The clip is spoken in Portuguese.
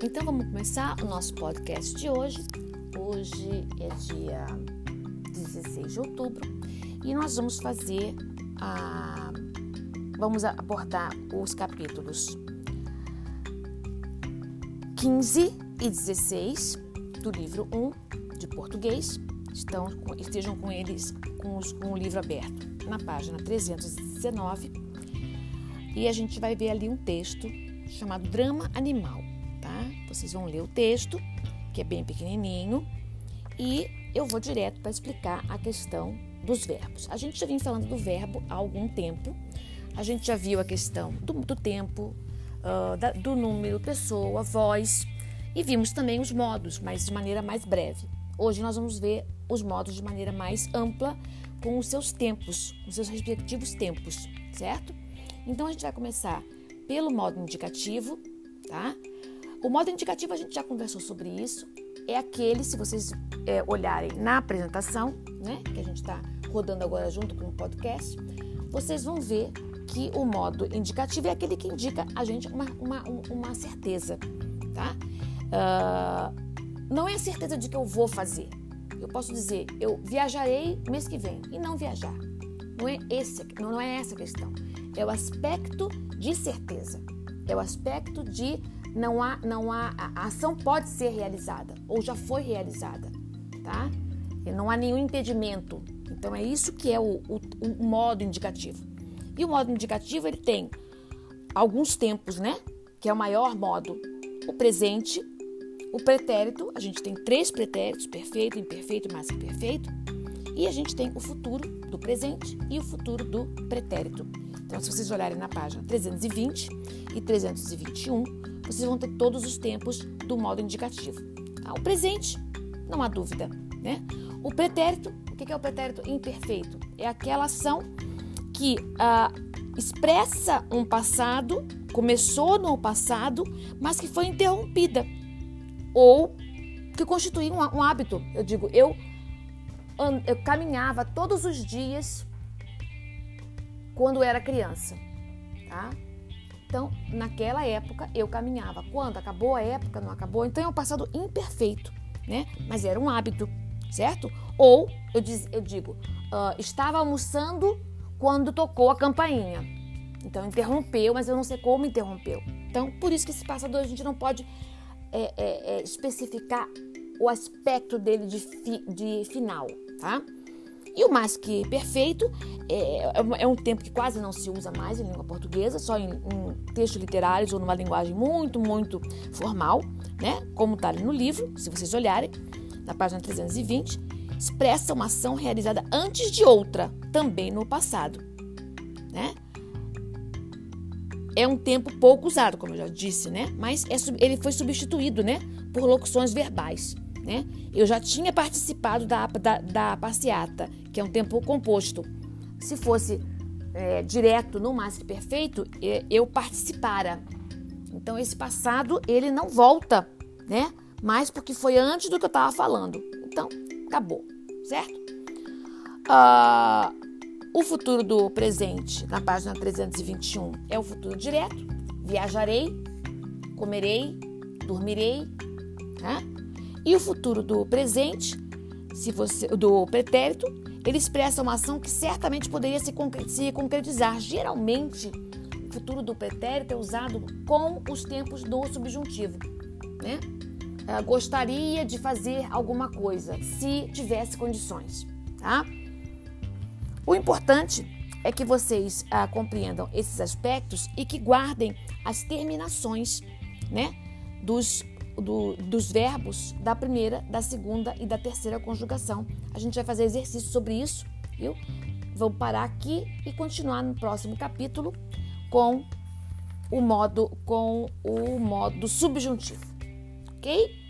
Então vamos começar o nosso podcast de hoje. Hoje é dia 16 de outubro e nós vamos fazer a. Vamos abordar os capítulos 15 e 16 do livro 1 de português. Estão, estejam com eles com, os, com o livro aberto na página 319 e a gente vai ver ali um texto chamado Drama Animal. Vocês vão ler o texto, que é bem pequenininho, e eu vou direto para explicar a questão dos verbos. A gente já vem falando do verbo há algum tempo. A gente já viu a questão do, do tempo, uh, da, do número, pessoa, voz, e vimos também os modos, mas de maneira mais breve. Hoje nós vamos ver os modos de maneira mais ampla, com os seus tempos, os seus respectivos tempos, certo? Então a gente vai começar pelo modo indicativo, tá? O modo indicativo a gente já conversou sobre isso. É aquele, se vocês é, olharem na apresentação, né, que a gente está rodando agora junto com o podcast, vocês vão ver que o modo indicativo é aquele que indica a gente uma, uma, uma certeza, tá? Uh, não é a certeza de que eu vou fazer. Eu posso dizer, eu viajarei mês que vem e não viajar. Não é, esse, não é essa a questão. É o aspecto de certeza. É o aspecto de não há, não há, a ação pode ser realizada ou já foi realizada, tá? E não há nenhum impedimento. Então é isso que é o, o, o modo indicativo. E o modo indicativo ele tem alguns tempos, né? Que é o maior modo. O presente, o pretérito, a gente tem três pretéritos, perfeito, imperfeito, mais que perfeito. E a gente tem o futuro do presente e o futuro do pretérito. Então, se vocês olharem na página 320 e 321, vocês vão ter todos os tempos do modo indicativo. Tá? O presente, não há dúvida. Né? O pretérito, o que é o pretérito imperfeito? É aquela ação que ah, expressa um passado, começou no passado, mas que foi interrompida. Ou que constitui um, um hábito. Eu digo, eu, eu caminhava todos os dias quando era criança. Tá? Então, naquela época, eu caminhava. Quando acabou a época, não acabou, então é um passado imperfeito, né? Mas era um hábito, certo? Ou, eu, diz, eu digo, uh, estava almoçando quando tocou a campainha. Então, interrompeu, mas eu não sei como interrompeu. Então, por isso que esse passador a gente não pode é, é, é, especificar o aspecto dele de, fi, de final, tá? E o mais que perfeito é, é, um tempo que quase não se usa mais em língua portuguesa, só em, em textos literários ou numa linguagem muito, muito formal, né? Como está ali no livro, se vocês olharem, na página 320, expressa uma ação realizada antes de outra, também no passado, né? É um tempo pouco usado, como eu já disse, né? Mas é, ele foi substituído, né? Por locuções verbais. Né? Eu já tinha participado da, da, da passeata, que é um tempo composto. Se fosse é, direto no que perfeito, eu participara. Então esse passado ele não volta, né? Mas porque foi antes do que eu estava falando. Então acabou, certo? Ah, o futuro do presente, na página 321, é o futuro direto. Viajarei, comerei, dormirei, né? E o futuro do presente, se você do pretérito, ele expressa uma ação que certamente poderia se concretizar. Geralmente, o futuro do pretérito é usado com os tempos do subjuntivo, né? Gostaria de fazer alguma coisa, se tivesse condições, tá? O importante é que vocês uh, compreendam esses aspectos e que guardem as terminações, né, dos do, dos verbos da primeira, da segunda e da terceira conjugação. A gente vai fazer exercício sobre isso, viu? Vamos parar aqui e continuar no próximo capítulo com o modo com o modo subjuntivo, ok?